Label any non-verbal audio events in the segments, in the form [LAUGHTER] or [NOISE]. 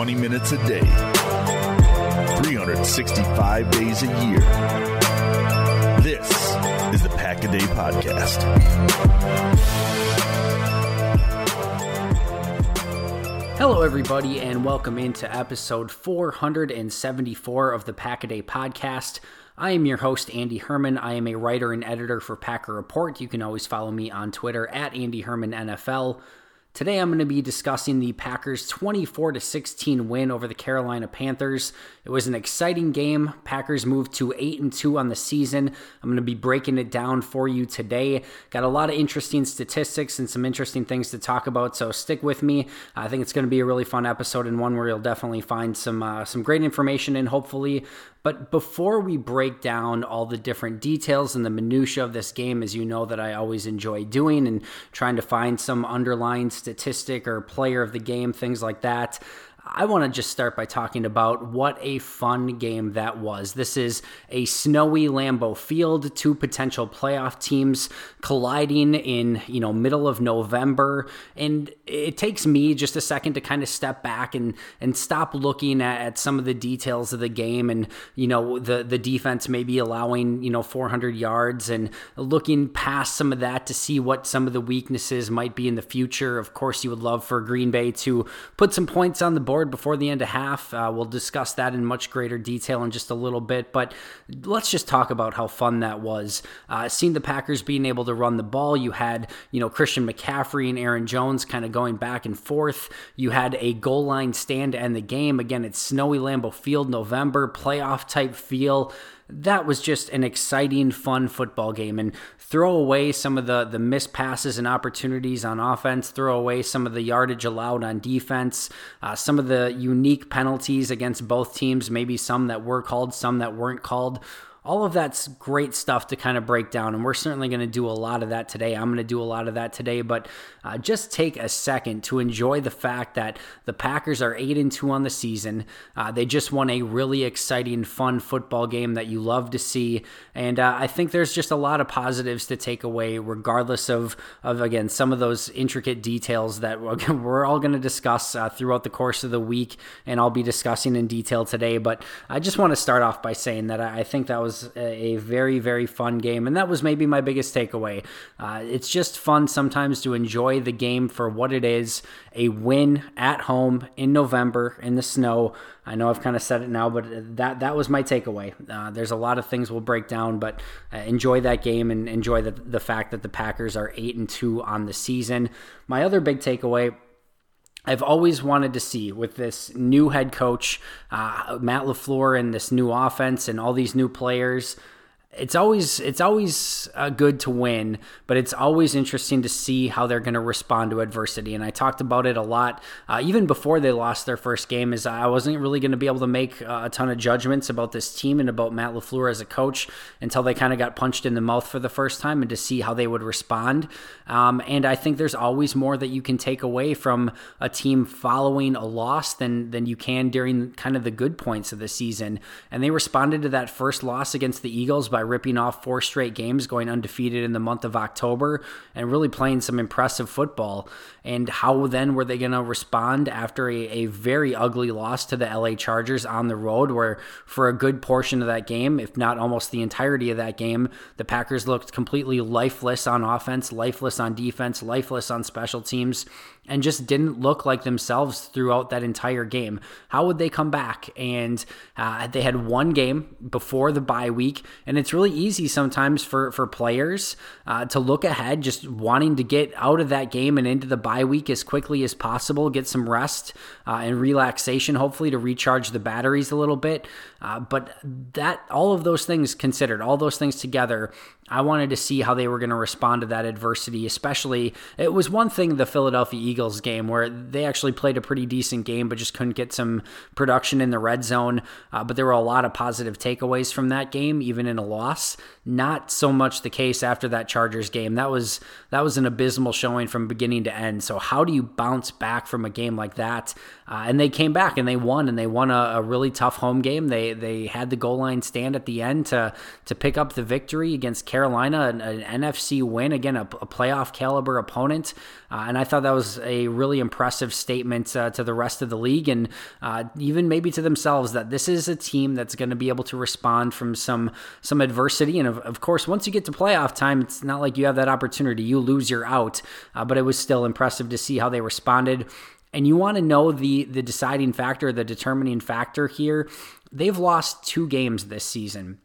20 minutes a day, 365 days a year. This is the Pack a Day Podcast. Hello, everybody, and welcome into episode 474 of the Pack a Day Podcast. I am your host, Andy Herman. I am a writer and editor for Packer Report. You can always follow me on Twitter at Andy Herman NFL. Today I'm going to be discussing the Packers 24 to 16 win over the Carolina Panthers. It was an exciting game. Packers moved to 8 and 2 on the season. I'm going to be breaking it down for you today. Got a lot of interesting statistics and some interesting things to talk about, so stick with me. I think it's going to be a really fun episode and one where you'll definitely find some uh, some great information and hopefully but before we break down all the different details and the minutia of this game, as you know that I always enjoy doing and trying to find some underlying statistic or player of the game, things like that, I want to just start by talking about what a fun game that was. This is a snowy Lambeau Field, two potential playoff teams colliding in, you know, middle of November, and it takes me just a second to kind of step back and and stop looking at, at some of the details of the game and, you know, the the defense maybe allowing, you know, 400 yards and looking past some of that to see what some of the weaknesses might be in the future. Of course, you would love for Green Bay to put some points on the board before the end of half. Uh, we'll discuss that in much greater detail in just a little bit, but let's just talk about how fun that was. Uh, seeing the Packers being able to run the ball, you had you know Christian McCaffrey and Aaron Jones kind of going back and forth. You had a goal line stand to end the game. Again, it's snowy Lambeau Field, November playoff type feel that was just an exciting, fun football game. And throw away some of the the missed passes and opportunities on offense, throw away some of the yardage allowed on defense, uh, some of the unique penalties against both teams, maybe some that were called, some that weren't called all of that's great stuff to kind of break down and we're certainly going to do a lot of that today. I'm going to do a lot of that today but uh, just take a second to enjoy the fact that the packers are 8 and 2 on the season. Uh, they just won a really exciting fun football game that you love to see and uh, i think there's just a lot of positives to take away regardless of of again some of those intricate details that [LAUGHS] we're all going to discuss uh, throughout the course of the week and i'll be discussing in detail today but i just want to start off by saying that i think that was was a very, very fun game. And that was maybe my biggest takeaway. Uh, it's just fun sometimes to enjoy the game for what it is a win at home in November in the snow. I know I've kind of said it now, but that that was my takeaway. Uh, there's a lot of things we'll break down, but uh, enjoy that game and enjoy the, the fact that the Packers are eight and two on the season. My other big takeaway I've always wanted to see with this new head coach, uh, Matt LaFleur, and this new offense and all these new players it's always it's always uh, good to win, but it's always interesting to see how they're going to respond to adversity. And I talked about it a lot uh, even before they lost their first game. Is I wasn't really going to be able to make uh, a ton of judgments about this team and about Matt Lafleur as a coach until they kind of got punched in the mouth for the first time, and to see how they would respond. Um, and I think there's always more that you can take away from a team following a loss than than you can during kind of the good points of the season. And they responded to that first loss against the Eagles by by ripping off four straight games, going undefeated in the month of October, and really playing some impressive football. And how then were they going to respond after a, a very ugly loss to the LA Chargers on the road, where for a good portion of that game, if not almost the entirety of that game, the Packers looked completely lifeless on offense, lifeless on defense, lifeless on special teams and just didn't look like themselves throughout that entire game. How would they come back? And uh, they had one game before the bye week, and it's really easy sometimes for for players uh, to look ahead, just wanting to get out of that game and into the bye week as quickly as possible, get some rest uh, and relaxation, hopefully to recharge the batteries a little bit. Uh, but that all of those things considered, all those things together, I wanted to see how they were going to respond to that adversity, especially it was one thing the Philadelphia Eagles game where they actually played a pretty decent game but just couldn't get some production in the red zone. Uh, but there were a lot of positive takeaways from that game, even in a loss. Not so much the case after that Chargers game. That was that was an abysmal showing from beginning to end. So how do you bounce back from a game like that? Uh, and they came back and they won and they won a, a, really tough home game. They they had the goal line stand at the end to to pick up the victory against Carolina, an, an NFC win again, a, a playoff caliber opponent. Uh, and I thought that was a really impressive statement uh, to the rest of the league and uh, even maybe to themselves that this is a team that's going to be able to respond from some some adversity. And of, course, once you get to playoff time, it's not like you have that opportunity. You lose, you're out. Uh, but it was still impressive to see how they responded and you want to know the the deciding factor, the determining factor here, they've lost two games this season.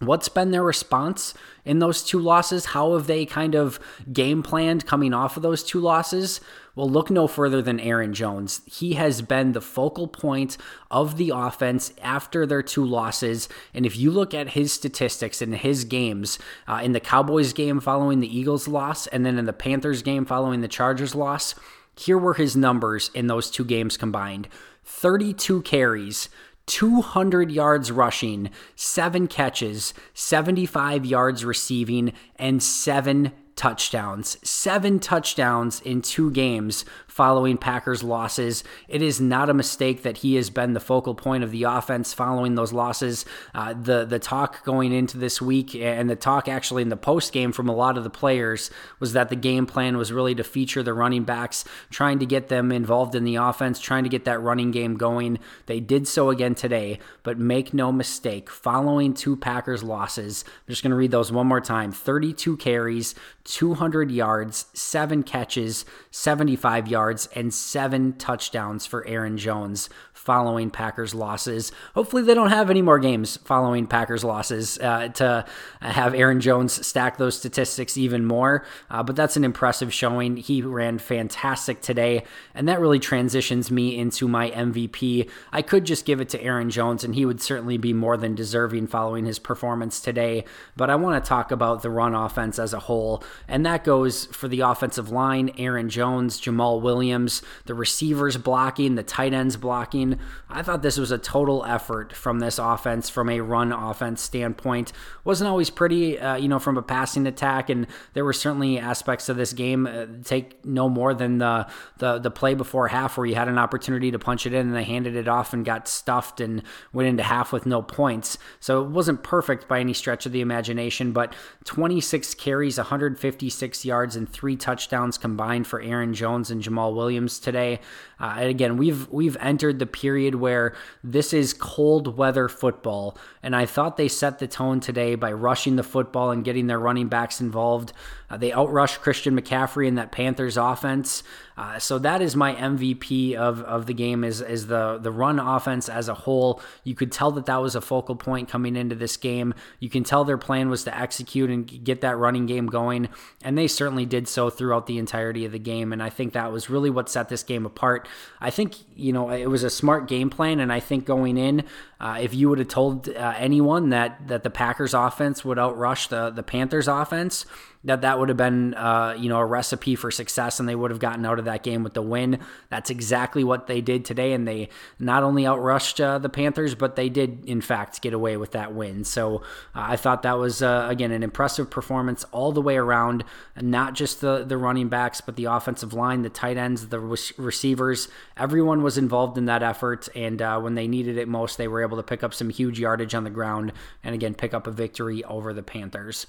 What's been their response in those two losses? How have they kind of game planned coming off of those two losses? Well, look no further than Aaron Jones. He has been the focal point of the offense after their two losses. And if you look at his statistics in his games, uh, in the Cowboys game following the Eagles loss, and then in the Panthers game following the Chargers loss, here were his numbers in those two games combined 32 carries, 200 yards rushing, seven catches, 75 yards receiving, and seven touchdowns. Seven touchdowns in two games following Packers losses. It is not a mistake that he has been the focal point of the offense following those losses. Uh, the the talk going into this week and the talk actually in the post game from a lot of the players was that the game plan was really to feature the running backs, trying to get them involved in the offense, trying to get that running game going. They did so again today, but make no mistake, following two Packers losses, I'm just going to read those one more time 32 carries, 200 yards, seven catches, 75 yards yards and seven touchdowns for Aaron Jones following Packers losses. Hopefully, they don't have any more games following Packers losses uh, to have Aaron Jones stack those statistics even more. Uh, but that's an impressive showing. He ran fantastic today, and that really transitions me into my MVP. I could just give it to Aaron Jones, and he would certainly be more than deserving following his performance today. But I want to talk about the run offense as a whole, and that goes for the offensive line Aaron Jones, Jamaal Williams, the receivers blocking, the tight ends blocking. I thought this was a total effort from this offense from a run offense standpoint. Wasn't always pretty, uh, you know, from a passing attack, and there were certainly aspects of this game uh, take no more than the, the the play before half where you had an opportunity to punch it in and they handed it off and got stuffed and went into half with no points. So it wasn't perfect by any stretch of the imagination, but 26 carries, 156 yards, and three touchdowns combined for Aaron Jones and Jamaal Williams today. Uh, and again, we've we've entered the period where this is cold weather football, and I thought they set the tone today by rushing the football and getting their running backs involved. Uh, they outrushed Christian McCaffrey in that Panthers offense. Uh, so that is my MVP of, of the game is, is the, the run offense as a whole. You could tell that that was a focal point coming into this game. You can tell their plan was to execute and get that running game going, and they certainly did so throughout the entirety of the game. And I think that was really what set this game apart. I think, you know, it was a smart game plan, and I think going in, uh, if you would have told uh, anyone that, that the Packers offense would outrush the, the Panthers offense, that that would have been uh, you know a recipe for success and they would have gotten out of that game with the win. That's exactly what they did today and they not only outrushed uh, the panthers but they did in fact get away with that win. So uh, i thought that was uh, again an impressive performance all the way around not just the the running backs but the offensive line the tight ends the re- receivers. Everyone was involved in that effort and uh, when they needed it most they were able to pick up some huge yardage on the ground and again pick up a victory over the panthers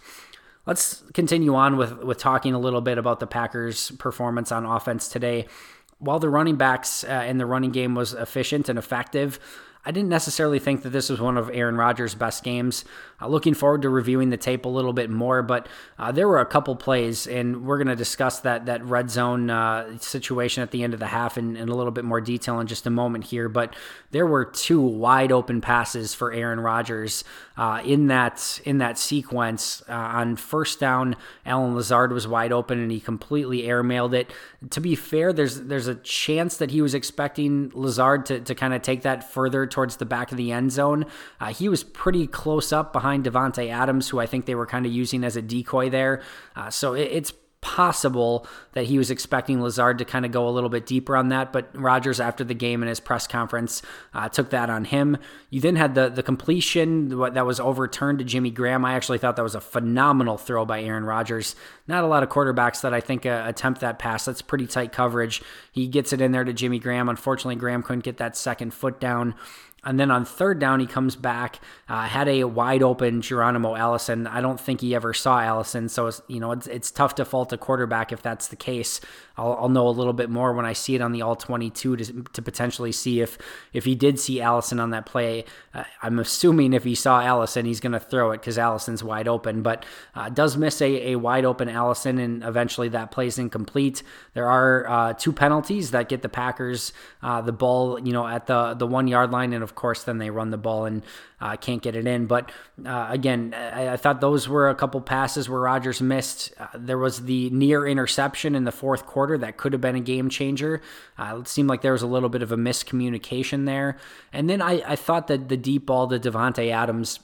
Let's continue on with, with talking a little bit about the Packers' performance on offense today. While the running backs uh, and the running game was efficient and effective, I didn't necessarily think that this was one of Aaron Rodgers' best games. Uh, looking forward to reviewing the tape a little bit more, but uh, there were a couple plays, and we're going to discuss that that red zone uh, situation at the end of the half in, in, a little bit more detail in just a moment here. But there were two wide open passes for Aaron Rodgers uh, in that in that sequence. Uh, on first down, Allen Lazard was wide open, and he completely airmailed it. To be fair, there's there's a chance that he was expecting Lazard to, to kind of take that further towards the back of the end zone. Uh, he was pretty close up behind Davante Adams, who I think they were kind of using as a decoy there. Uh, so it, it's possible that he was expecting Lazard to kind of go a little bit deeper on that, but Rodgers after the game in his press conference uh, took that on him. You then had the the completion that was overturned to Jimmy Graham. I actually thought that was a phenomenal throw by Aaron Rodgers. Not a lot of quarterbacks that I think uh, attempt that pass. That's pretty tight coverage. He gets it in there to Jimmy Graham. Unfortunately, Graham couldn't get that second foot down. And then on third down, he comes back, uh, had a wide open Geronimo Allison. I don't think he ever saw Allison, so it's, you know it's, it's tough to fault a quarterback if that's the case. I'll, I'll know a little bit more when I see it on the all 22 to, to potentially see if if he did see Allison on that play. Uh, I'm assuming if he saw Allison, he's going to throw it because Allison's wide open, but uh, does miss a, a wide open Allison, and eventually that plays incomplete. There are uh, two penalties that get the Packers uh, the ball, you know, at the the one yard line, and of course, then they run the ball and uh, can't get it in. But uh, again, I, I, thought those were a couple passes where Rodgers missed. Uh, there was the near interception in the fourth quarter that could have been a game changer. Uh, it seemed like there was a little bit of a miscommunication there. And then I, I thought that the deep ball to Davante Adams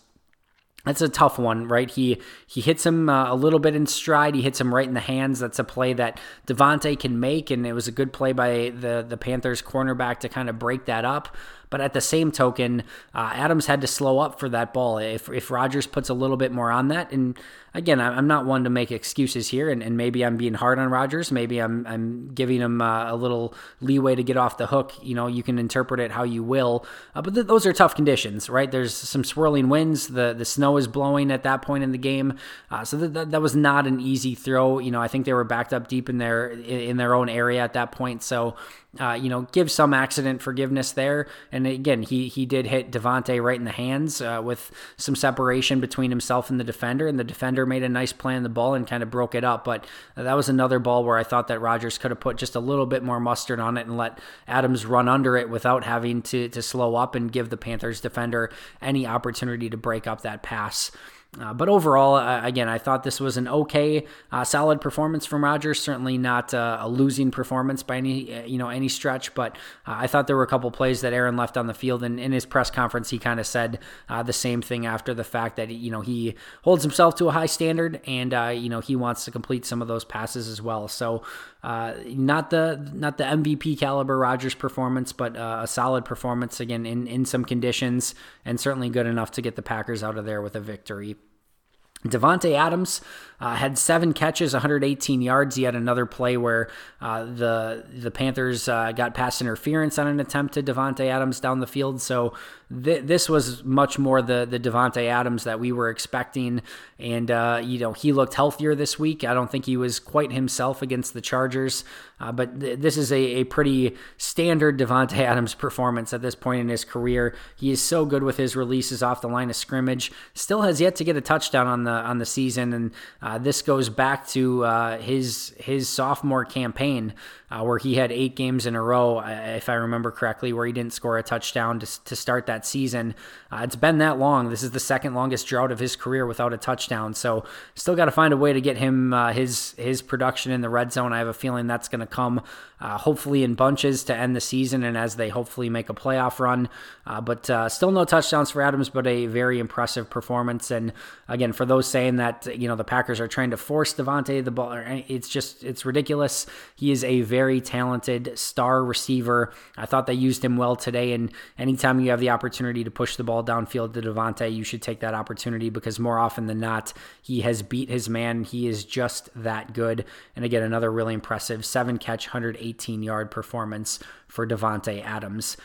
that's a tough one, right? He he hits him uh, a little bit in stride. He hits him right in the hands. That's a play that Davante can make, and it was a good play by the the Panthers cornerback to kind of break that up. But at the same token, uh, Adams had to slow up for that ball. If if Rodgers puts a little bit more on that, and again, I'm not one to make excuses here, and, and maybe I'm being hard on Rodgers. Maybe I'm I'm giving him uh, a little leeway to get off the hook. You know, you can interpret it how you will, uh, but th- those are tough conditions, right? There's some swirling winds. The the snow is blowing at that point in the game, uh, so that that was not an easy throw. You know, I think they were backed up deep in their in their own area at that point, so uh, you know, give some accident forgiveness there. And again, he he did hit Davante right in the hands uh, with some separation between himself and the defender, and the defender made a nice play on the ball and kind of broke it up. But that was another ball where I thought that Rodgers could have put just a little bit more mustard on it and let Adams run under it without having to to slow up and give the Panthers defender any opportunity to break up that pass. Uh, but overall, uh, again, I thought this was an okay, uh, solid performance from Rodgers. Certainly not uh, a losing performance by any uh, you know any stretch, but uh, I thought there were a couple plays that Aaron left on the field. And in his press conference, he kind of said the same thing after the fact that you know he holds himself to a high standard, and you know he wants to complete some of those passes as well. So not the not the MVP caliber Rodgers performance, but a solid performance again in in some conditions, and certainly good enough to get the Packers out of there with a victory. Davante Adams uh, had seven catches, 118 yards. He had another play where uh, the the Panthers uh, got pass interference on an attempt to Davante Adams down the field. So th- this was much more the the Davante Adams that we were expecting, and uh, you know he looked healthier this week. I don't think he was quite himself against the Chargers, uh, but th- this is a, a pretty standard Davante [LAUGHS] Adams performance at this point in his career. He is so good with his releases off the line of scrimmage. Still has yet to get a touchdown on the on the season, and uh, this goes back to uh, his his sophomore campaign uh, where he had eight games in a row, if I remember correctly, where he didn't score a touchdown to, to start that season. Uh, it's been that long. This is the second longest drought of his career without a touchdown. So still got to find a way to get him uh, his his production in the red zone. I have a feeling that's going to come uh, hopefully in bunches to end the season and as they hopefully make a playoff run. Uh, but uh, still no touchdowns for Adams, but a very impressive performance. And again, for those saying that you know the Packers are trying to force Davante the ball, it's just it's ridiculous. He is a very talented star receiver. I thought they used him well today. And anytime you have the opportunity to push the ball downfield to Davante, you should take that opportunity because more often than not, he has beat his man. He is just that good. And again, another really impressive seven catch, 118 yard performance for Davante Adams.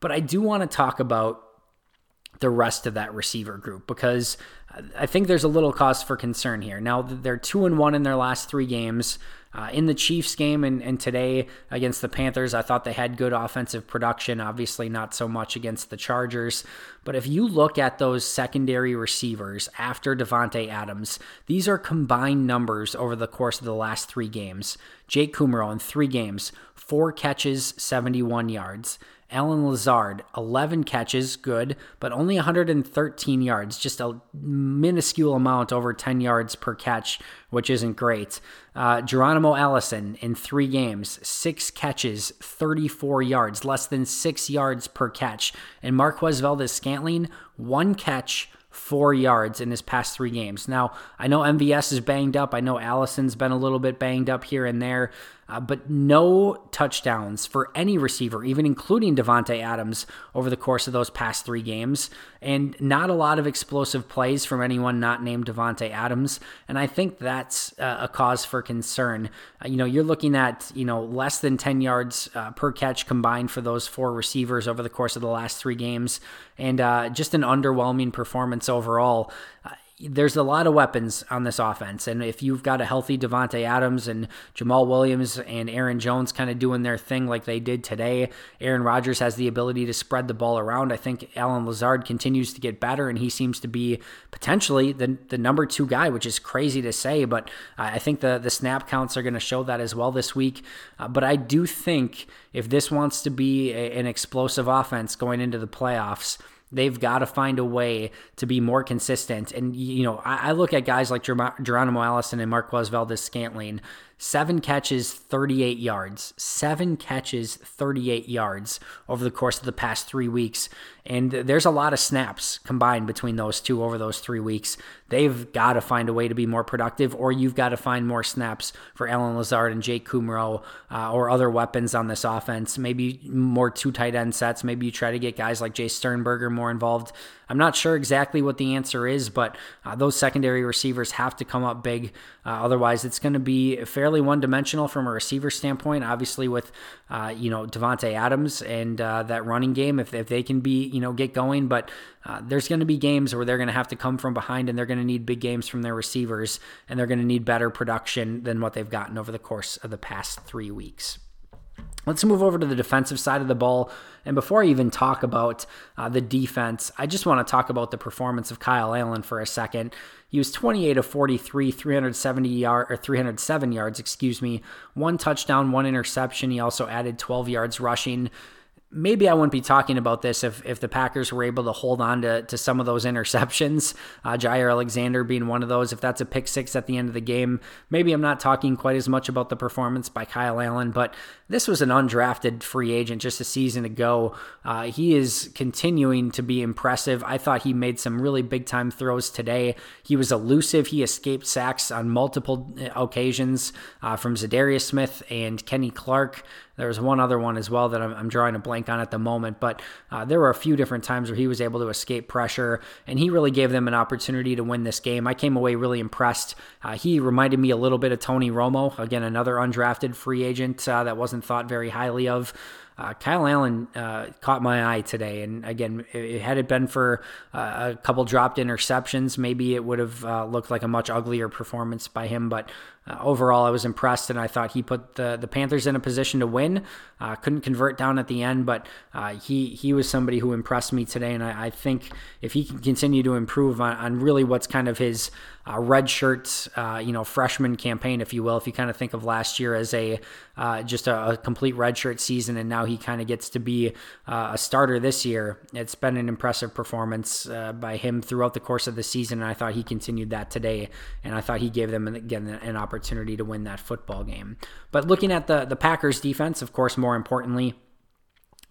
But I do want to talk about the rest of that receiver group because I think there's a little cause for concern here. Now they're two and one in their last three games. Uh, in the Chiefs game and, and today against the Panthers, I thought they had good offensive production. Obviously, not so much against the Chargers. But if you look at those secondary receivers after Davante Adams, these are combined numbers over the course of the last three games. Jake Kumerow in three games, four catches, 71 yards. Allen Lazard, 11 catches, good, but only 113 yards, just a minuscule amount over 10 yards per catch, which isn't great. Uh, Geronimo Allison in three games, six catches, 34 yards, less than six yards per catch. And Marquez Valdes Scantling, one catch, four yards in his past three games. Now, I know MVS is banged up. I know Allison's been a little bit banged up here and there, uh, but no touchdowns for any receiver, even including Davante Adams, over the course of those past three games, and not a lot of explosive plays from anyone not named Davante Adams. And I think that's uh, a cause for concern. Uh, you know, you're looking at you know less than 10 yards uh, per catch combined for those four receivers over the course of the last three games, and uh, just an underwhelming performance overall there's a lot of weapons on this offense. And if you've got a healthy Davante Adams and Jamaal Williams and Aaron Jones kind of doing their thing like they did today, Aaron Rodgers has the ability to spread the ball around. I think Allen Lazard continues to get better, and he seems to be potentially the, the number two guy, which is crazy to say, but I think the, the snap counts are going to show that as well this week. Uh, but I do think if this wants to be a, an explosive offense going into the playoffs, They've got to find a way to be more consistent. And, you know, I, I look at guys like Geronimo Allison and Marquez Valdes Scantling Seven catches, 38 yards. Seven catches, 38 yards over the course of the past three weeks. And there's a lot of snaps combined between those two over those three weeks. They've got to find a way to be more productive, or you've got to find more snaps for Allen Lazard and Jake Kumerow uh, or other weapons on this offense. Maybe more two tight end sets. Maybe you try to get guys like Jace Sternberger more involved. I'm not sure exactly what the answer is, but uh, those secondary receivers have to come up big. Uh, otherwise, it's going to be fairly one dimensional from a receiver standpoint. Obviously, with uh, you know Davante Adams and uh, that running game, if, if they can be you know get going, but uh, there's going to be games where they're going to have to come from behind and they're going to need big games from their receivers and they're going to need better production than what they've gotten over the course of the past three weeks. Let's move over to the defensive side of the ball. And before I even talk about uh, the defense, I just want to talk about the performance of Kyle Allen for a second. He was 28 of 43, 370 yard or 307 yards, excuse me, one touchdown, one interception. He also added 12 yards rushing maybe I wouldn't be talking about this if, if the Packers were able to hold on to, to some of those interceptions, uh, Jaire Alexander being one of those. If that's a pick six at the end of the game, maybe I'm not talking quite as much about the performance by Kyle Allen, but this was an undrafted free agent just a season ago. Uh, he is continuing to be impressive. I thought he made some really big time throws today. He was elusive. He escaped sacks on multiple occasions uh, from Za'Darius Smith and Kenny Clark. There was one other one as well that I'm, I'm drawing a blank on at the moment, but uh, there were a few different times where he was able to escape pressure, and he really gave them an opportunity to win this game. I came away really impressed. Uh, he reminded me a little bit of Tony Romo, again, another undrafted free agent uh, that wasn't thought very highly of. Uh, Kyle Allen uh, caught my eye today, and again, it, had it been for uh, a couple dropped interceptions, maybe it would have uh, looked like a much uglier performance by him. But uh, overall, I was impressed, and I thought he put the, the Panthers in a position to win. Uh, couldn't convert down at the end, but uh, he he was somebody who impressed me today, and I, I think if he can continue to improve on, on really what's kind of his uh, red shirt, uh, you know, freshman campaign, if you will, if you kind of think of last year as a uh, just a, a, complete red shirt season, and now he kind of gets to be a starter this year. It's been an impressive performance by him throughout the course of the season, and I thought he continued that today, and I thought he gave them again an opportunity opportunity to win that football game. But looking at the the Packers defense, of course, more importantly,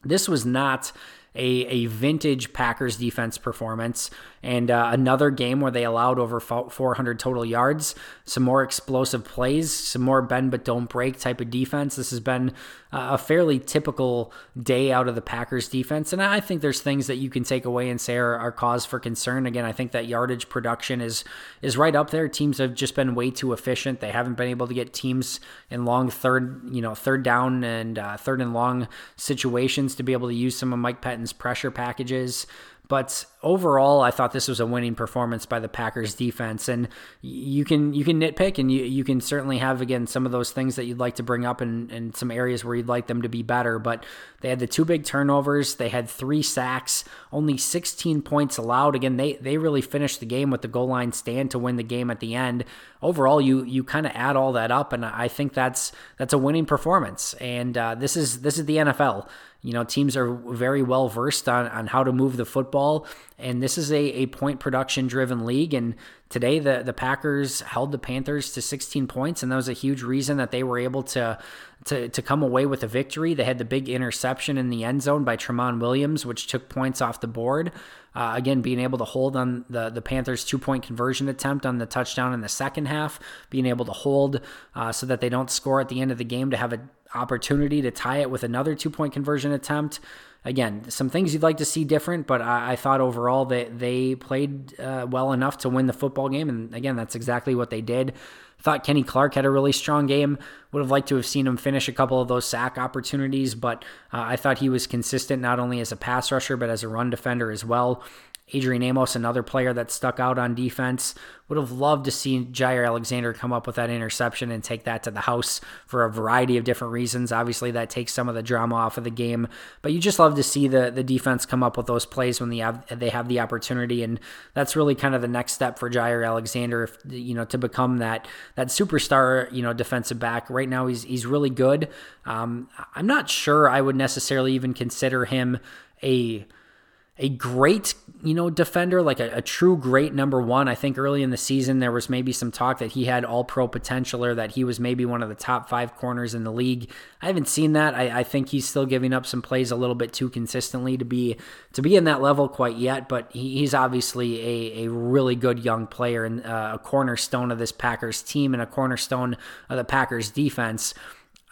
this was not a, a vintage Packers defense performance and uh, another game where they allowed over 400 total yards, some more explosive plays, some more bend but don't break type of defense. This has been uh, a fairly typical day out of the Packers defense, and I think there's things that you can take away and say are, are cause for concern. Again, I think that yardage production is is right up there. Teams have just been way too efficient. They haven't been able to get teams in long third, you know, third down and uh, third and long situations to be able to use some of Mike Pettine's pressure packages. But overall, I thought this was a winning performance by the Packers defense. And you can you can nitpick and you, you can certainly have again some of those things that you'd like to bring up and in some areas where you'd like them to be better. But they had the two big turnovers, they had three sacks, only 16 points allowed. Again, they they really finished the game with the goal line stand to win the game at the end. Overall, you you kind of add all that up, and I think that's that's a winning performance. And uh, this is this is the NFL. You know, teams are very well versed on, on how to move the football And this is a, a point production driven league. And today the, the Packers held the Panthers to 16 points, and that was a huge reason that they were able to to, to come away with a victory. They had the big interception in the end zone by Tramon Williams, which took points off the board. Uh, again, being able to hold on the, the Panthers' two point conversion attempt on the touchdown in the second half, being able to hold uh, so that they don't score at the end of the game to have an opportunity to tie it with another two point conversion attempt again, some things you'd like to see different, but I, I thought overall that they played uh, well enough to win the football game. And again, that's exactly what they did. Thought Kenny Clark had a really strong game. Would have liked to have seen him finish a couple of those sack opportunities, but uh, I thought he was consistent not only as a pass rusher, but as a run defender as well. Adrian Amos, another player that stuck out on defense. Would have loved to see Jaire Alexander come up with that interception and take that to the house for a variety of different reasons. Obviously, that takes some of the drama off of the game, but you just love to see the the defense come up with those plays when they have they have the opportunity, and that's really kind of the next step for Jaire Alexander, if, you know, to become that that superstar, you know, defensive back. Right now, he's he's really good. Um, I'm not sure I would necessarily even consider him a a great, you know, defender, like a, a, true great number one. I think early in the season there was maybe some talk that he had all pro potential or that he was maybe one of the top five corners in the league. I haven't seen that. I, I think he's still giving up some plays a little bit too consistently to be to be in that level quite yet. But he, he's obviously a, a really good young player and uh, a cornerstone of this Packers team and a cornerstone of the Packers defense.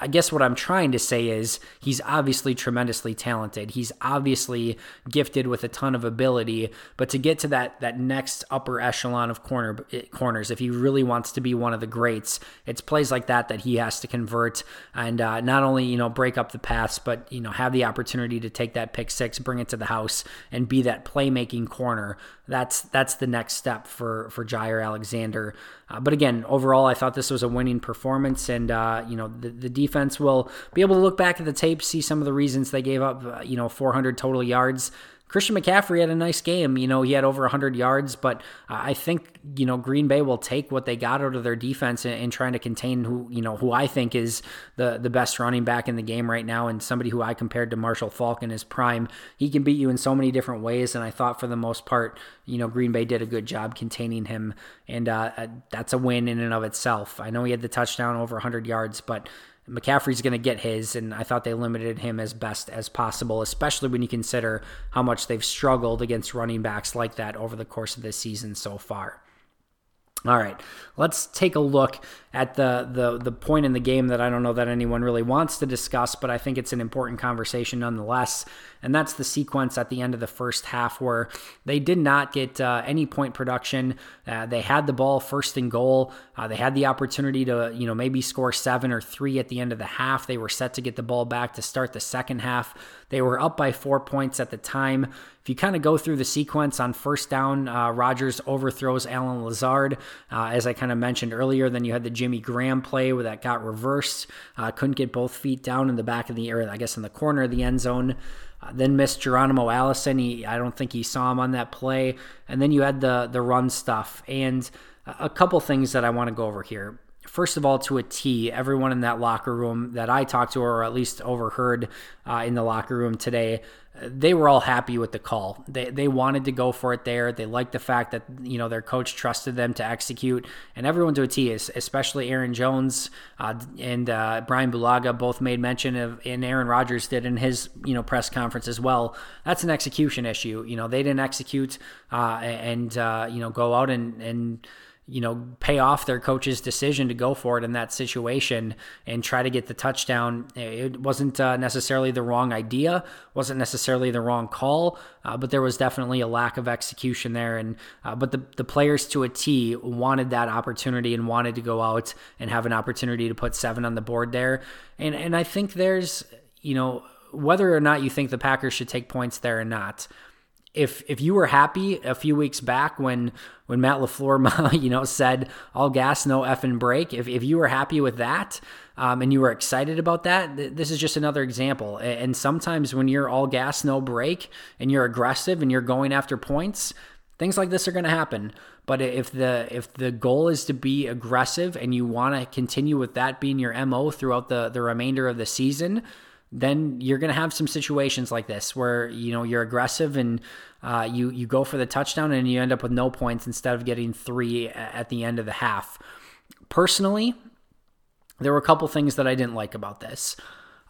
I guess what I'm trying to say is he's obviously tremendously talented. He's obviously gifted with a ton of ability, but to get to that that next upper echelon of corner corners, if he really wants to be one of the greats, it's plays like that that he has to convert and uh, not only you know break up the paths, but you know have the opportunity to take that pick six, bring it to the house, and be that playmaking corner. That's that's the next step for for Jaire Alexander. Uh, but again, overall, I thought this was a winning performance, and uh, you know the, the defense will be able to look back at the tape, see some of the reasons they gave up, uh, you know, 400 total yards. Christian McCaffrey had a nice game. You know, he had over 100 yards, but I think, you know, Green Bay will take what they got out of their defense and, and, trying to contain who, you know, who I think is the, the best running back in the game right now and somebody who I compared to Marshall Faulk in his prime. He can beat you in so many different ways. And I thought for the most part, you know, Green Bay did a good job containing him. And uh, that's a win in and of itself. I know he had the touchdown over 100 yards, but McCaffrey's going to get his, and I thought they limited him as best as possible, especially when you consider how much they've struggled against running backs like that over the course of this season so far. All right, let's take a look at the, the the point in the game that I don't know that anyone really wants to discuss, but I think it's an important conversation nonetheless. And that's the sequence at the end of the first half where they did not get uh, any point production. Uh, they had the ball first and goal. Uh, they had the opportunity to you know maybe score seven or three at the end of the half. They were set to get the ball back to start the second half. They were up by four points at the time. If you kind of go through the sequence on first down, uh, Rodgers overthrows Allen Lazard, uh, as I kind of mentioned earlier. Then you had the Jimmy Graham play where that got reversed. Uh, couldn't get both feet down in the back of the area, I guess in the corner of the end zone. Uh, then missed Geronimo Allison. He, I don't think he saw him on that play. And then you had the the run stuff and a couple things that I want to go over here first of all, to a T, everyone in that locker room that I talked to, or at least overheard uh, in the locker room today, they were all happy with the call. They, they wanted to go for it there. They liked the fact that you know their coach trusted them to execute, and everyone to a T, especially Aaron Jones uh, and uh, Brian Bulaga, both made mention of, and Aaron Rodgers did in his you know press conference as well. That's an execution issue. You know they didn't execute uh, and uh, you know go out and and you know, pay off their coach's decision to go for it in that situation and try to get the touchdown. It wasn't uh, necessarily the wrong idea, wasn't necessarily the wrong call, uh, but there was definitely a lack of execution there. And uh, but the the players to a T wanted that opportunity and wanted to go out and have an opportunity to put seven on the board there. And and I think there's you know whether or not you think the Packers should take points there or not if if you were happy a few weeks back when when Matt LaFleur [LAUGHS] you know said all gas no effing brake if, if you were happy with that um, and you were excited about that th- this is just another example. And sometimes when you're all gas no brake and you're aggressive and you're going after points things like this are going to happen. But if the if the goal is to be aggressive and you want to continue with that being your mo throughout the the remainder of the season then you're going to have some situations like this where you know you're aggressive and uh, you you go for the touchdown and you end up with no points instead of getting three at the end of the half. Personally, there were a couple things that I didn't like about this.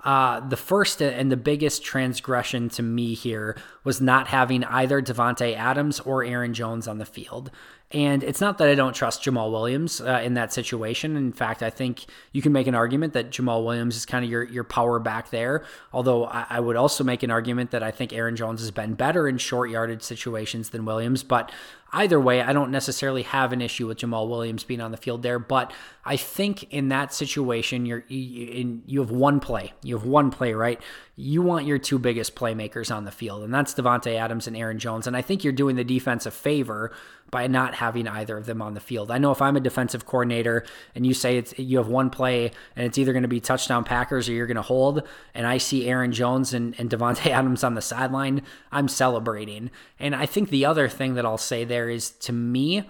Uh, the first and the biggest transgression to me here was not having either Davante Adams or Aaron Jones on the field. And it's not that I don't trust Jamaal Williams uh, in that situation. In fact, I think you can make an argument that Jamaal Williams is kind of your, your power back there. Although I, I would also make an argument that I think Aaron Jones has been better in short yardage situations than Williams. But either way, I don't necessarily have an issue with Jamaal Williams being on the field there. But I think in that situation, you're you, you have one play. You have one play, right? You want your two biggest playmakers on the field, and that's Davante Adams and Aaron Jones. And I think you're doing the defense a favor by not having either of them on the field. I know if I'm a defensive coordinator and you say it's you have one play and it's either going to be touchdown Packers or you're going to hold, and I see Aaron Jones and, and Davante [LAUGHS] Adams on the sideline, I'm celebrating. And I think the other thing that I'll say there is to me,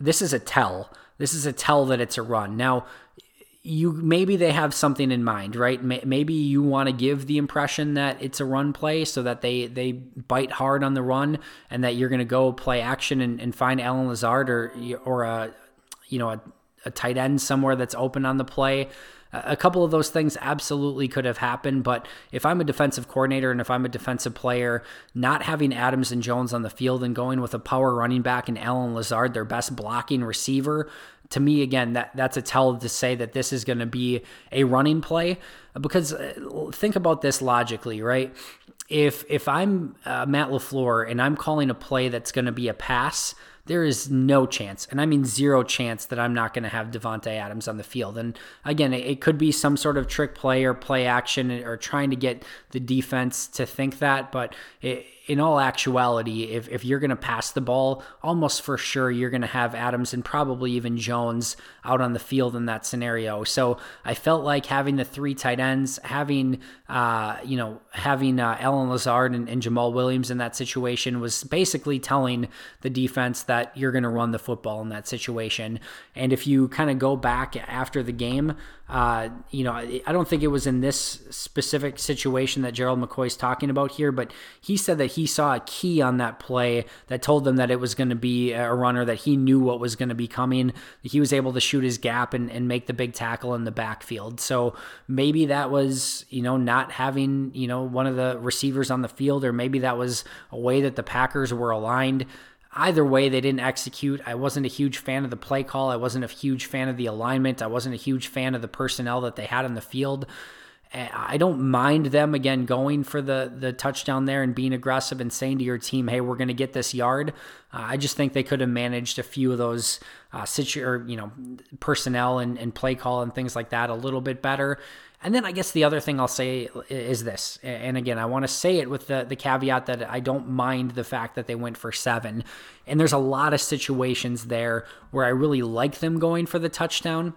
this is a tell. This is a tell that it's a run. Now, you maybe they have something in mind, right? Maybe you want to give the impression that it's a run play so that they they bite hard on the run and that you're going to go play action and, and find Allen Lazard or or a you know a, a tight end somewhere that's open on the play. A couple of those things absolutely could have happened, but if I'm a defensive coordinator and if I'm a defensive player, not having Adams and Jones on the field and going with a power running back and Allen Lazard, their best blocking receiver, to me, again, that that's a tell to say that this is going to be a running play. Because uh, think about this logically, right? If if I'm uh, Matt LaFleur and I'm calling a play that's going to be a pass, there is no chance, and I mean zero chance, that I'm not going to have Davante Adams on the field. And again, it, it, could be some sort of trick play or play action or trying to get the defense to think that. But it, in all actuality, if, if you're going to pass the ball, almost for sure you're going to have Adams and probably even Jones out on the field in that scenario. So I felt like having the three tight ends, having uh, you know having uh, Allen Lazard and, and Jamaal Williams in that situation was basically telling the defense that you're going to run the football in that situation. And if you kind of go back after the game, uh, you know, I don't think it was in this specific situation that Gerald McCoy's talking about here, but he said that he saw a key on that play that told them that it was going to be a runner that he knew what was going to be coming. He was able to shoot his gap and, and make the big tackle in the backfield. So maybe that was, you know, not having, you know, one of the receivers on the field, or maybe that was a way that the Packers were aligned. Either way, they didn't execute. I wasn't a huge fan of the play call. I wasn't a huge fan of the alignment. I wasn't a huge fan of the personnel that they had on the field. I don't mind them again going for the the touchdown there and being aggressive and saying to your team, "Hey, we're going to get this yard." Uh, I just think they could have managed a few of those uh, situ or you know personnel and, and play call and things like that a little bit better. And then I guess the other thing I'll say is this, and again, I want to say it with the, the caveat that I don't mind the fact that they went for seven. And there's a lot of situations there where I really like them going for the touchdown.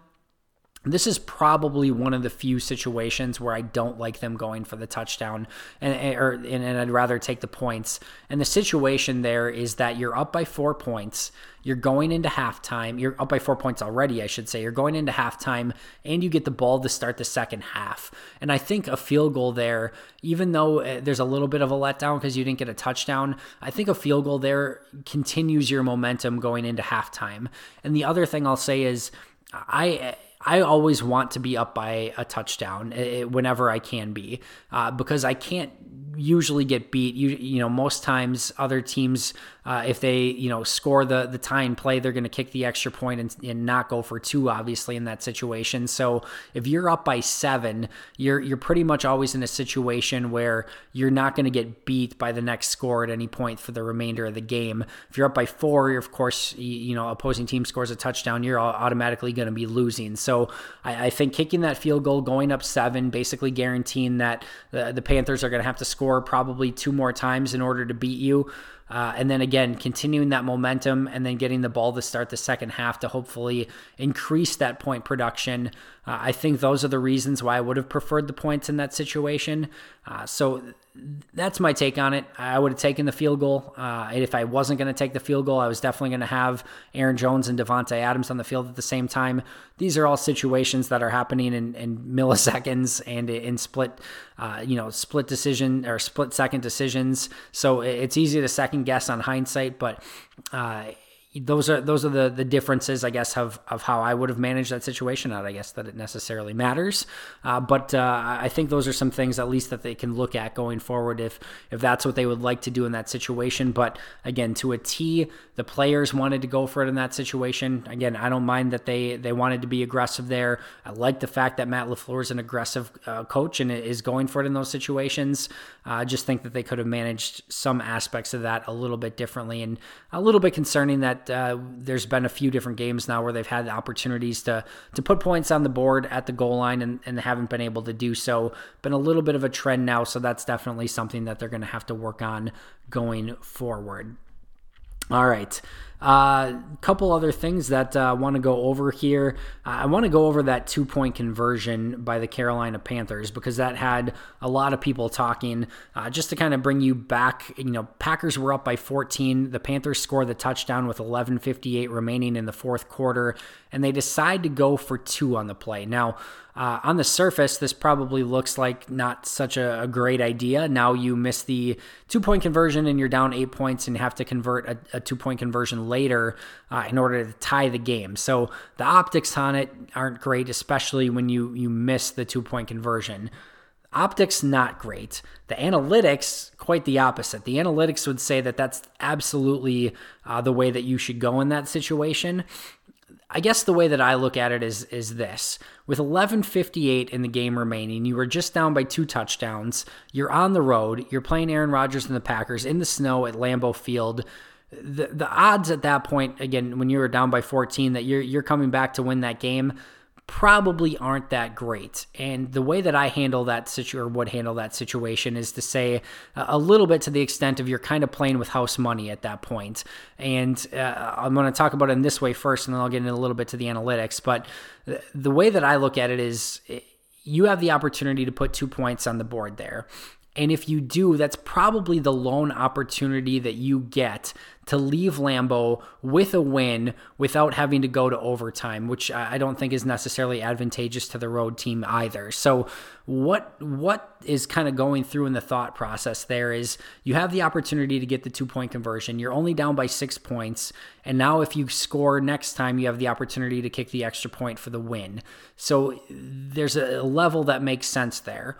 This is probably one of the few situations where I don't like them going for the touchdown, and or and, and I'd rather take the points. And the situation there is that you're up by four points. You're going into halftime. You're up by four points already, I should say. You're going into halftime, and you get the ball to start the second half. And I think a field goal there, even though uh, there's a little bit of a letdown because you didn't get a touchdown, I think a field goal there continues your momentum going into halftime. And the other thing I'll say is, I I always want to be up by a touchdown eh, eh, whenever I can be uh, because I can't usually get beat. You you know most times other teams uh, if they you know score the the tie and play, they're going to kick the extra point and, and not go for two. Obviously in that situation, so if you're up by seven, you're you're pretty much always in a situation where you're not going to get beat by the next score at any point for the remainder of the game. If you're up by four, of course you, you know opposing team scores a touchdown, you're automatically going to be losing. So I, I, think kicking that field goal, going up seven, basically guaranteeing that the, the Panthers are going to have to score probably two more times in order to beat you. Uh, and then again, continuing that momentum and then getting the ball to start the second half to hopefully increase that point production. Uh, I think those are the reasons why I would have preferred the points in that situation. Uh, so that's my take on it. I would have taken the field goal. Uh, if I wasn't going to take the field goal, I was definitely going to have Aaron Jones and Davante Adams on the field at the same time. These are all situations that are happening in, in milliseconds and in split, uh, you know, split decision or split second decisions. So it's easy to second guess on hindsight, but uh, those are those are the the differences, I guess, of of how I would have managed that situation. Not, I guess, that it necessarily matters, uh, but uh, I think those are some things at least that they can look at going forward if if that's what they would like to do in that situation. But again, to a T, the players wanted to go for it in that situation. Again, I don't mind that they they wanted to be aggressive there. I like the fact that Matt LaFleur is an aggressive uh, coach and is going for it in those situations. I just think that they could have managed some aspects of that a little bit differently, and a little bit concerning that uh, there's been a few different games now where they've had opportunities to to put points on the board at the goal line and, and haven't been able to do so. Been a little bit of a trend now, so that's definitely something that they're going to have to work on going forward. All right. A uh, couple other things that I uh, want to go over here. Uh, I want to go over that two point conversion by the Carolina Panthers because that had a lot of people talking. Uh, just to kind of bring you back, you know, Packers were up by 14. The Panthers score the touchdown with 11:58 remaining in the fourth quarter, and they decide to go for two on the play. Now, uh, on the surface, this probably looks like not such a, a, great idea. Now you miss the two point conversion and you're down eight points and have to convert a, a two point conversion later uh, in order to tie the game. So the optics on it aren't great, especially when you, you miss the two point conversion. Optics, not great. The analytics, quite the opposite. The analytics would say that that's absolutely uh, the way that you should go in that situation. I guess the way that I look at it is is this. With 11:58 in the game remaining, you were just down by two touchdowns. You're on the road. You're playing Aaron Rodgers and the Packers in the snow at Lambeau Field. The the odds at that point again when you were down by 14 that you're you're coming back to win that game probably aren't that great. And the way that I handle that situation or would handle that situation is to say uh, a little bit to the extent of you're kind of playing with house money at that point. And uh, I'm going to talk about it in this way first, and then I'll get into a little bit to the analytics. But uh, the way that I look at it is eh, you have the opportunity to put two points on the board there. And if you do, that's probably the lone opportunity that you get to leave Lambeau with a win without having to go to overtime, which I don't think is necessarily advantageous to the road team either. So what what is kind of going through in the thought process there is you have the opportunity to get the two point conversion. You're only down by six points, and now if you score next time, you have the opportunity to kick the extra point for the win. So there's a level that makes sense there.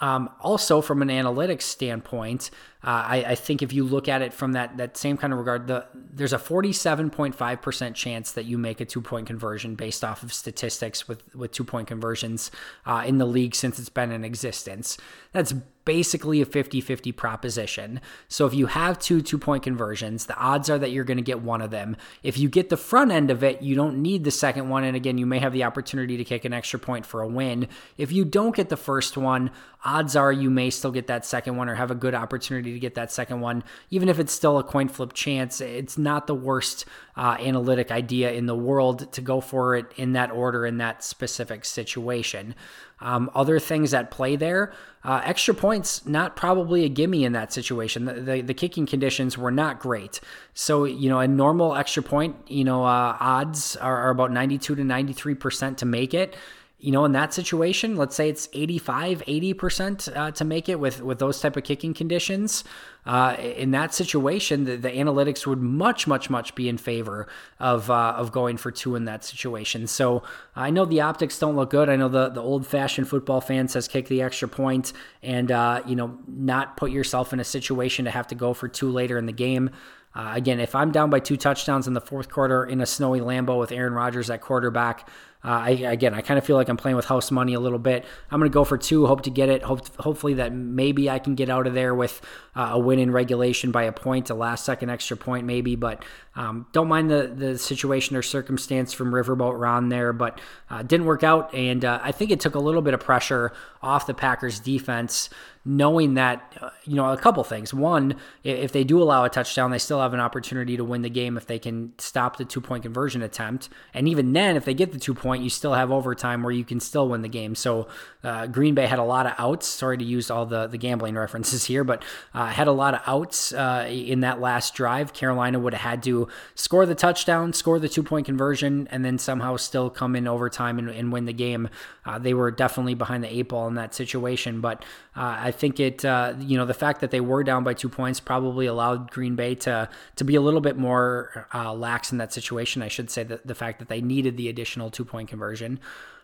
Um, also, from an analytics standpoint, uh, I, I, think if you look at it from that that same kind of regard, the, there's a 47.5% chance that you make a two point conversion based off of statistics with with two point conversions uh, in the league since it's been in existence. That's basically a 50 50 proposition. So if you have two two point conversions, the odds are that you're going to get one of them. If you get the front end of it, you don't need the second one. And again, you may have the opportunity to kick an extra point for a win. If you don't get the first one, odds are you may still get that second one or have a good opportunity to get that second one. Even if it's still a coin flip chance, it's not the worst uh, analytic idea in the world to go for it in that order in that specific situation. Um, other things at play there, uh, extra points, not probably a gimme in that situation. The, the, the, kicking conditions were not great. So, you know, a normal extra point, you know, uh, odds are, are about 92 to 93% to make it you know, in that situation, let's say it's 85, 80% uh, to make it with, with those type of kicking conditions. Uh, in that situation, the, the, analytics would much, much, much be in favor of uh, of going for two in that situation. So I know the optics don't look good. I know the, the old fashioned football fan says kick the extra point and, uh, you know, not put yourself in a situation to have to go for two later in the game. Uh, again, if I'm down by two touchdowns in the fourth quarter in a snowy Lambeau with Aaron Rodgers at quarterback, uh, I, again, I kind of feel like I'm playing with house money a little bit. I'm going to go for two, hope to get it. Hope, hopefully that maybe I can get out of there with uh, a win in regulation by a point, a last second extra point maybe. But um, don't mind the the situation or circumstance from Riverboat Ron there, but uh, didn't work out. And uh, I think it took a little bit of pressure off the Packers defense knowing that, uh, you know, a couple things. One, if they do allow a touchdown, they still have an opportunity to win the game if they can stop the two point conversion attempt. And even then, if they get the two point, you still have overtime where you can still win the game. So uh, Green Bay had a lot of outs. Sorry to use all the, the gambling [LAUGHS] references here, but uh, had a lot of outs uh, in that last drive. Carolina would have had to score the touchdown, score the two point conversion, and then somehow still come in overtime and, and win the game. Uh, they were definitely behind the eight ball in that situation, but uh, I think it, uh, you know, the fact that they were down by two points probably allowed Green Bay to to be a little bit more uh, lax in that situation. I should say that the fact that they needed the additional two point conversion.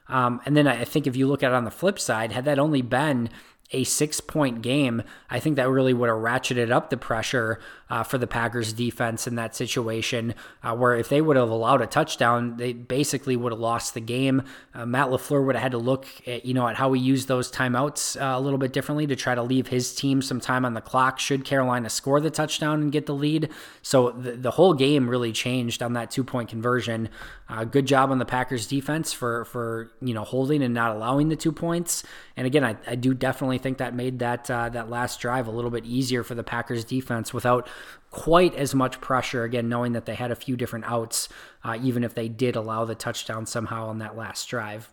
Um, and then I think if you look at it on the flip side, had that only been a six point game, I think that really would have ratcheted up the pressure uh, for the Packers defense in that situation. Uh, where if they would have allowed a touchdown, they basically would have lost the game. Uh, Matt LaFleur would have had to look at you know at how he used those timeouts uh, a little bit differently to try to leave his team some time on the clock. Should Carolina score the touchdown and get the lead? So the, the whole game really changed on that two point conversion. Uh, good job on the Packers defense for for you know holding and not allowing the two points. And again, I, I do definitely think that made that uh, that last drive a little bit easier for the Packers defense without quite as much pressure. Again, knowing that they had a few different outs, uh, even if they did allow the touchdown somehow on that last drive.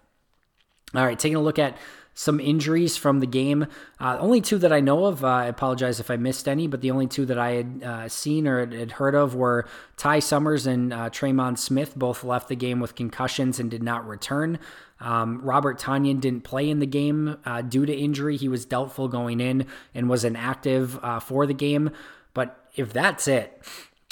All right, taking a look at some injuries from the game. Uh, only two that I know of. Uh, I apologize if I missed any, but the only two that I had uh, seen or had heard of were Ty Summers and uh, Tremon Smith. Both left the game with concussions and did not return. Um, Robert Tonyan didn't play in the game uh, due to injury. He was doubtful going in and was inactive uh, for the game. But if that's it,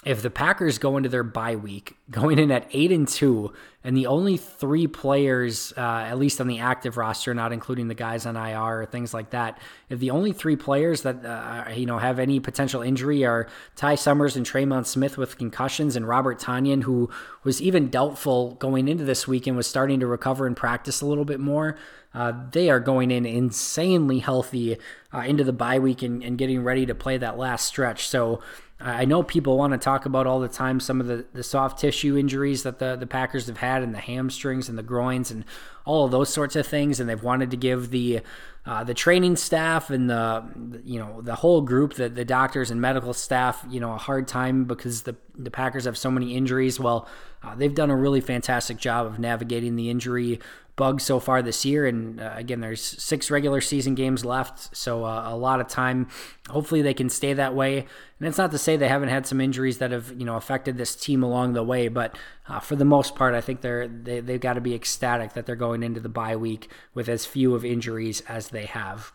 if the Packers go into their bye week, [LAUGHS] going in at eight and two, and the only three players, uh, at least on the active roster, not including the guys on IR or things like that, if the only three players that uh, you know have any potential injury are Ty Summers and Tremon Smith with concussions, and Robert Tonyan, who was even doubtful going into this week and was starting to recover and practice a little bit more, uh, they are going in insanely healthy uh, into the bye week and, and getting ready to play that last stretch. So I know people want to talk about all the time some of the, the soft tissue injuries that the, the Packers have had and the hamstrings and the groins and all of those sorts of things, and they've wanted to give the uh, the training staff and the you know the whole group, the, the doctors and medical staff, you know, a hard time because the the Packers have so many injuries. Well, uh, they've done a really fantastic job of navigating the injury bug so far this year. And uh, again, there's six regular season games left, so uh, a lot of time. Hopefully, they can stay that way. And it's not to say they haven't had some injuries that have you know affected this team along the way, but uh, for the most part, I think they're they, they've got to be ecstatic that they're going into the bye week with as few of injuries as they have.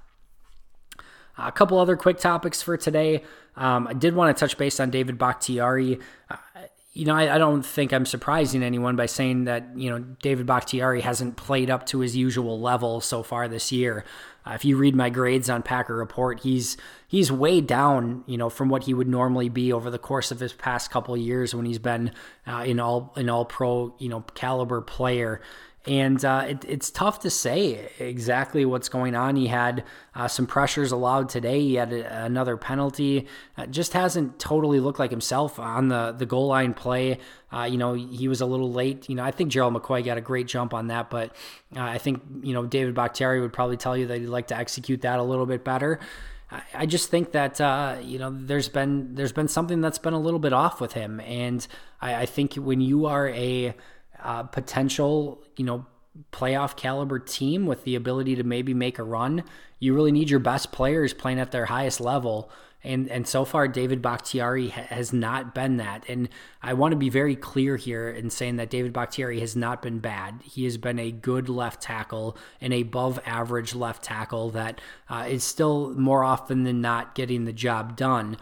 A couple other quick topics for today. Um, I did want to touch base on David Bakhtiari. Uh, you know, I, I, don't think I'm surprising anyone by saying that, you know, David Bakhtiari hasn't played up to his usual level so far this year. Uh, if you read my grades on Packer Report, he's he's way down, you know, from what he would normally be over the course of his past couple years when he's been uh, in all an all pro, you know, caliber player and uh, it, it's tough to say exactly what's going on. He had uh, some pressures allowed today. He had a, another penalty. Uh, just hasn't totally looked like himself on the the goal line play. Uh, you know, he was a little late. You know, I think Gerald McCoy got a great jump on that, but uh, I think you know David Bakhtiari would probably tell you that he'd like to execute that a little bit better. I just think that uh, you know there's been there's been something that's been a little bit off with him, and I, I think when you are a uh, potential, you know, playoff caliber team with the ability to maybe make a run, you really need your best players playing at their highest level. And and so far, David Bakhtiari ha- has not been that. And I want to be very clear here in saying that David Bakhtiari has not been bad. He has been a good left tackle, an above average left tackle that uh, is still more often than not getting the job done.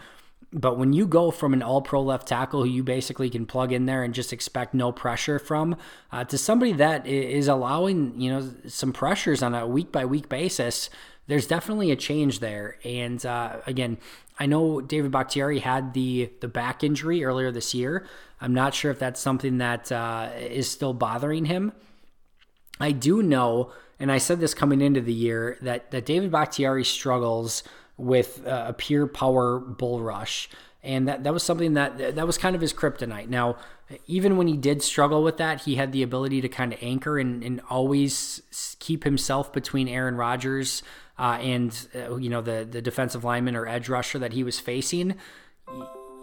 But when you go from an all pro left tackle who you basically can plug in there and just expect no pressure from uh, to somebody that is allowing, you know, some pressures on a week by week basis, there's definitely a change there. And uh, again, I know David Bakhtiari had the the back injury earlier this year. I'm not sure if that's something that uh, is still bothering him. I do know, and I said this coming into the year, that, that David Bakhtiari struggles with a pure power bull rush. And that, that was something that that was kind of his kryptonite. Now, even when he did struggle with that, he had the ability to kind of anchor and, and always keep himself between Aaron Rodgers uh, and uh, you know the the defensive lineman or edge rusher that he was facing.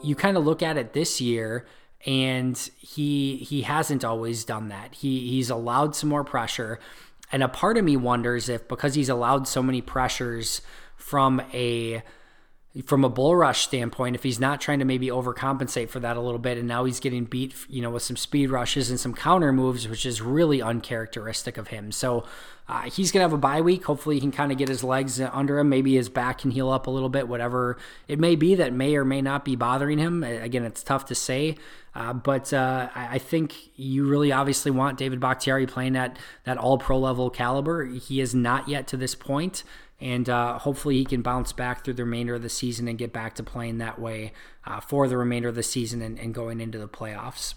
You kind of look at it this year, and he he hasn't always done that. He he's allowed some more pressure, and a part of me wonders if because he's allowed so many pressures from a from a bull rush standpoint, if he's not trying to maybe overcompensate for that a little bit, and now he's getting beat, you know, with some speed rushes and some counter moves, which is really uncharacteristic of him. So uh, he's gonna have a bye week. Hopefully, he can kind of get his legs under him. Maybe his back can heal up a little bit. Whatever it may be that may or may not be bothering him. Again, it's tough to say. Uh, but uh, I think you really obviously want David Bakhtiari playing at that all pro level caliber. He is not yet to this point and uh, hopefully he can bounce back through the remainder of the season and get back to playing that way uh, for the remainder of the season and, and going into the playoffs.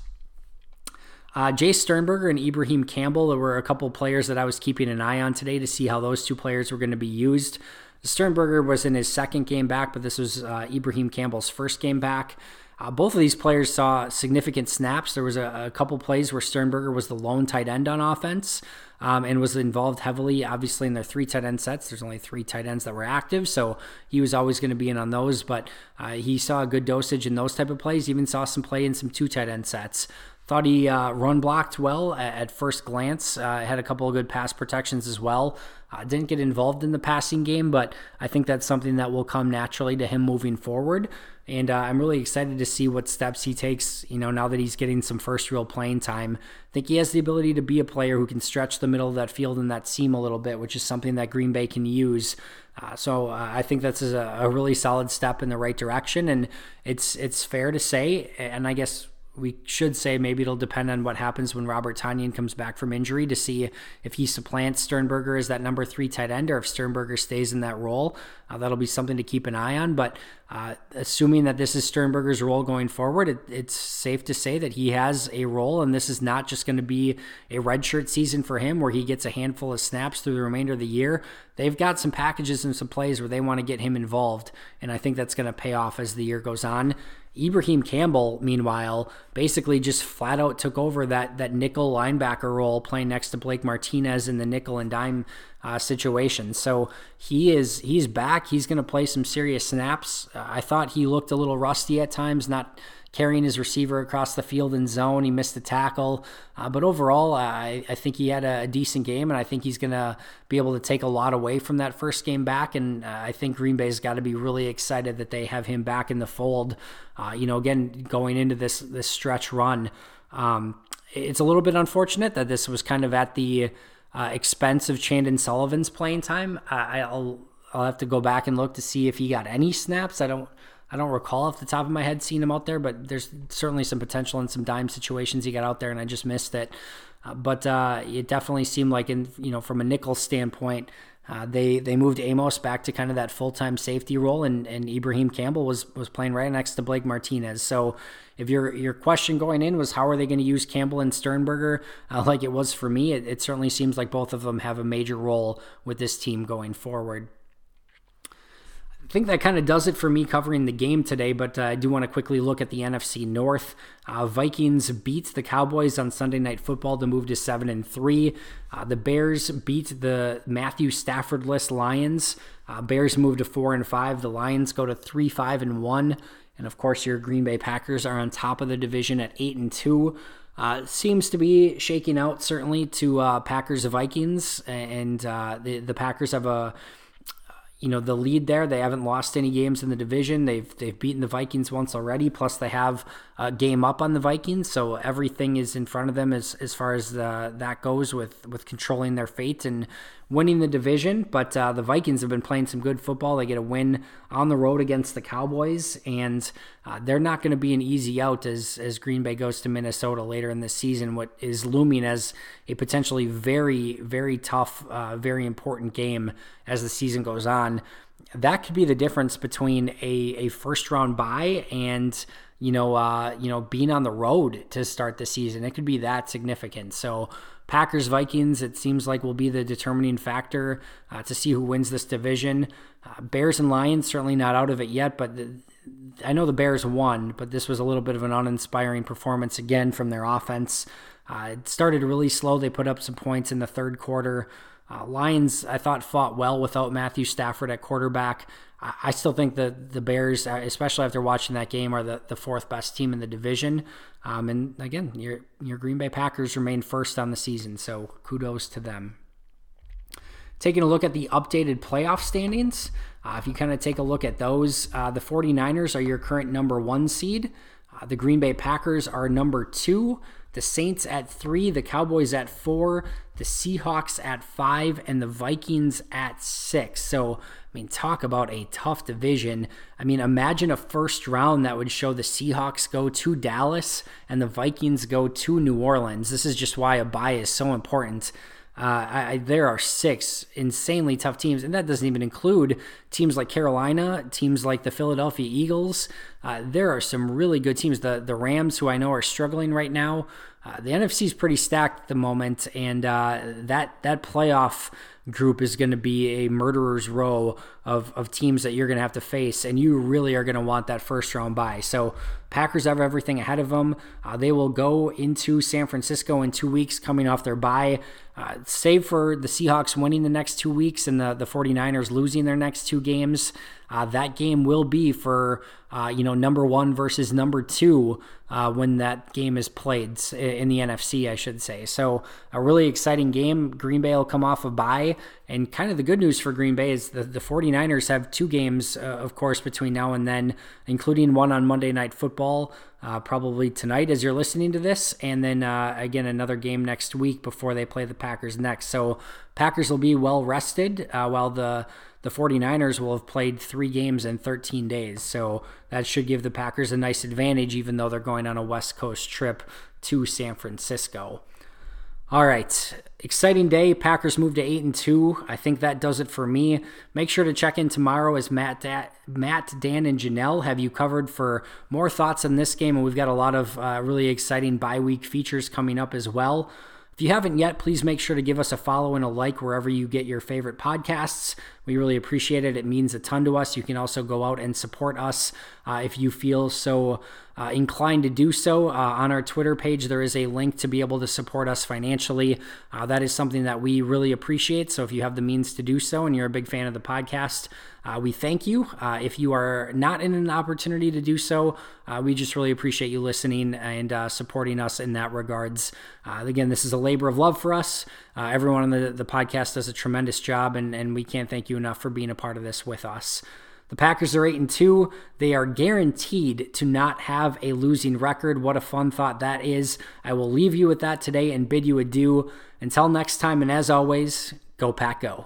Uh, Jace Sternberger and Ibraheim Campbell, there were a couple players that I was keeping an eye on today to see how those two players were going to be used. Sternberger was in his second game back, but this was uh, Ibraheim Campbell's first game back. Uh, both of these players saw significant snaps. There was a, a, couple plays where Sternberger was the lone tight end on offense um, and was involved heavily, obviously, in their three tight end sets. There's only three tight ends that were active, so he was always going to be in on those. But uh, he saw a good dosage in those type of plays. Even saw some play in some two tight end sets. Thought he uh, run blocked well at, at first glance. Uh, had a couple of good pass protections as well. Uh, didn't get involved in the passing game, but I think that's something that will come naturally to him moving forward. And uh, I'm really excited to see what steps he takes, you know, now that he's getting some first real playing time. I think he has the ability to be a player who can stretch the middle of that field and that seam a little bit, which is something that Green Bay can use. Uh, so uh, I think that's a, a really solid step in the right direction. And it's, it's fair to say, and I guess we should say maybe it'll depend on what happens when Robert Tonyan comes back from injury to see if he supplants Sternberger as that number three tight end or if Sternberger stays in that role. Uh, that'll be something to keep an eye on. But uh, assuming that this is Sternberger's role going forward, it, it's safe to say that he has a role, and this is not just going to be a redshirt season for him where he gets a handful of snaps through the remainder of the year. They've got some packages and some plays where they want to get him involved, and I think that's going to pay off as the year goes on. Ibraheim Campbell, meanwhile, basically just flat out took over that that nickel linebacker role, playing next to Blake Martinez in the nickel and dime uh, situation. So he is he's back. He's going to play some serious snaps. Uh, I thought he looked a little rusty at times, not carrying his receiver across the field in zone. He missed a tackle. Uh, but overall, I, I, think he had a, a, decent game, and I think he's going to be able to take a lot away from that first game back. And uh, I think Green Bay's got to be really excited that they have him back in the fold. Uh, you know, again, going into this, this stretch run. Um, it's a little bit unfortunate that this was kind of at the uh, expense of Chandon Sullivan's playing time. I'll I'll have to go back and look to see if he got any snaps. I don't I don't recall off the top of my head seeing him out there, but there's certainly some potential in some dime situations he got out there, and I just missed it. Uh, but uh, it definitely seemed like, in you know, from a nickel standpoint, uh, they they moved Amos back to kind of that full time safety role, and and Ibraheim Campbell was was playing right next to Blake Martinez. So if your your question going in was how are they going to use Campbell and Sternberger, uh, like it was for me, it, it certainly seems like both of them have a major role with this team going forward. I think that kind of does it for me covering the game today, but uh, I do want to quickly look at the NFC North. Uh, Vikings beat the Cowboys on Sunday Night Football to move to seven and three. Uh, the Bears beat the Matthew Staffordless Lions. Uh, Bears move to four and five. The Lions go to three, five and one. And of course, your Green Bay Packers are on top of the division at eight and two. Uh, seems to be shaking out certainly to uh, Packers Vikings, and the the Packers have a you know the lead there. They haven't lost any games in the division. They've they've beaten the Vikings once already. Plus they have a game up on the Vikings, so everything is in front of them as as far as the, that goes with with controlling their fate and winning the division. But uh, the Vikings have been playing some good football. They get a win on the road against the Cowboys, and uh, they're not going to be an easy out as as Green Bay goes to Minnesota later in the season. What is looming as a potentially very very tough, uh, very important game as the season goes on. That could be the difference between a, a first round bye and you know, uh, you know, being on the road to start the season. It could be that significant. So Packers Vikings, it seems like will be the determining factor uh, to see who wins this division. Uh, Bears and Lions certainly not out of it yet, but the, I know the Bears won, but this was a little bit of an uninspiring performance again from their offense. Uh, it started really slow. They put up some points in the third quarter. Uh, Lions, I thought, fought well without Matthew Stafford at quarterback. I, still think that the Bears, uh, especially after watching that game, are the, the fourth best team in the division. Um, and again, your your Green Bay Packers remain first on the season, so kudos to them. Taking a look at the updated playoff standings, uh, if you kind of take a look at those, uh, the 49ers are your current number one seed. Uh, the Green Bay Packers are number two the Saints at three, the Cowboys at four, the Seahawks at five, and the Vikings at six. So, I mean, talk about a tough division. I mean, imagine a first round that would show the Seahawks go to Dallas and the Vikings go to New Orleans. This is just why a bye is so important. Uh, I, there are six insanely tough teams, and that doesn't even include teams like Carolina, teams like the Philadelphia Eagles. Uh, there are some really good teams. The the Rams, who I know are struggling right now. Uh, the NFC is pretty stacked at the moment, and uh, that that playoff group is going to be a murderer's row of, of teams that you're going to have to face, and you really are going to want that first round bye. So, Packers have everything ahead of them. Uh, they will go into San Francisco in two weeks, coming off their bye. Uh, save for the Seahawks winning the next two weeks and the, the 49ers losing their next two games, uh, that game will be for, uh, you know, number one versus number two uh, when that game is played in the NFC, I should say. So, a really exciting game. Green Bay will come off a bye. And kind of the good news for Green Bay is the, the 49ers have two games, uh, of course, between now and then, including one on Monday Night Football uh, probably tonight as you're listening to this, and then uh, again another game next week before they play the Packers next. So Packers will be well rested, while the the 49ers will have played three games in 13 days. So that should give the Packers a nice advantage, even though they're going on a West Coast trip to San Francisco. All right, exciting day. Packers move to eight and two. I think that does it for me. Make sure to check in tomorrow as Matt, da- Matt, Dan, and Janelle have you covered for more thoughts on this game, and we've got a lot of uh, really exciting bye week features coming up as well. If you haven't yet, please make sure to give us a follow and a like wherever you get your favorite podcasts. We really appreciate it. It means a ton to us. You can also go out and support us uh, if you feel so uh, inclined to do so. Uh, on our Twitter page, there is a link to be able to support us financially. Uh, that is something that we really appreciate. So if you have the means to do so and you're a big fan of the podcast, uh, we thank you. Uh, if you are not in an opportunity to do so, we just really appreciate you listening and supporting us in that regards. Again, this is a labor of love for us. Everyone on the, the podcast does a tremendous job, and, and we can't thank you enough for being a part of this with us. The Packers are 8 and 2. They are guaranteed to not have a losing record. What a fun thought that is. I will leave you with that today and bid you adieu. Until next time, and as always, go Pack Go.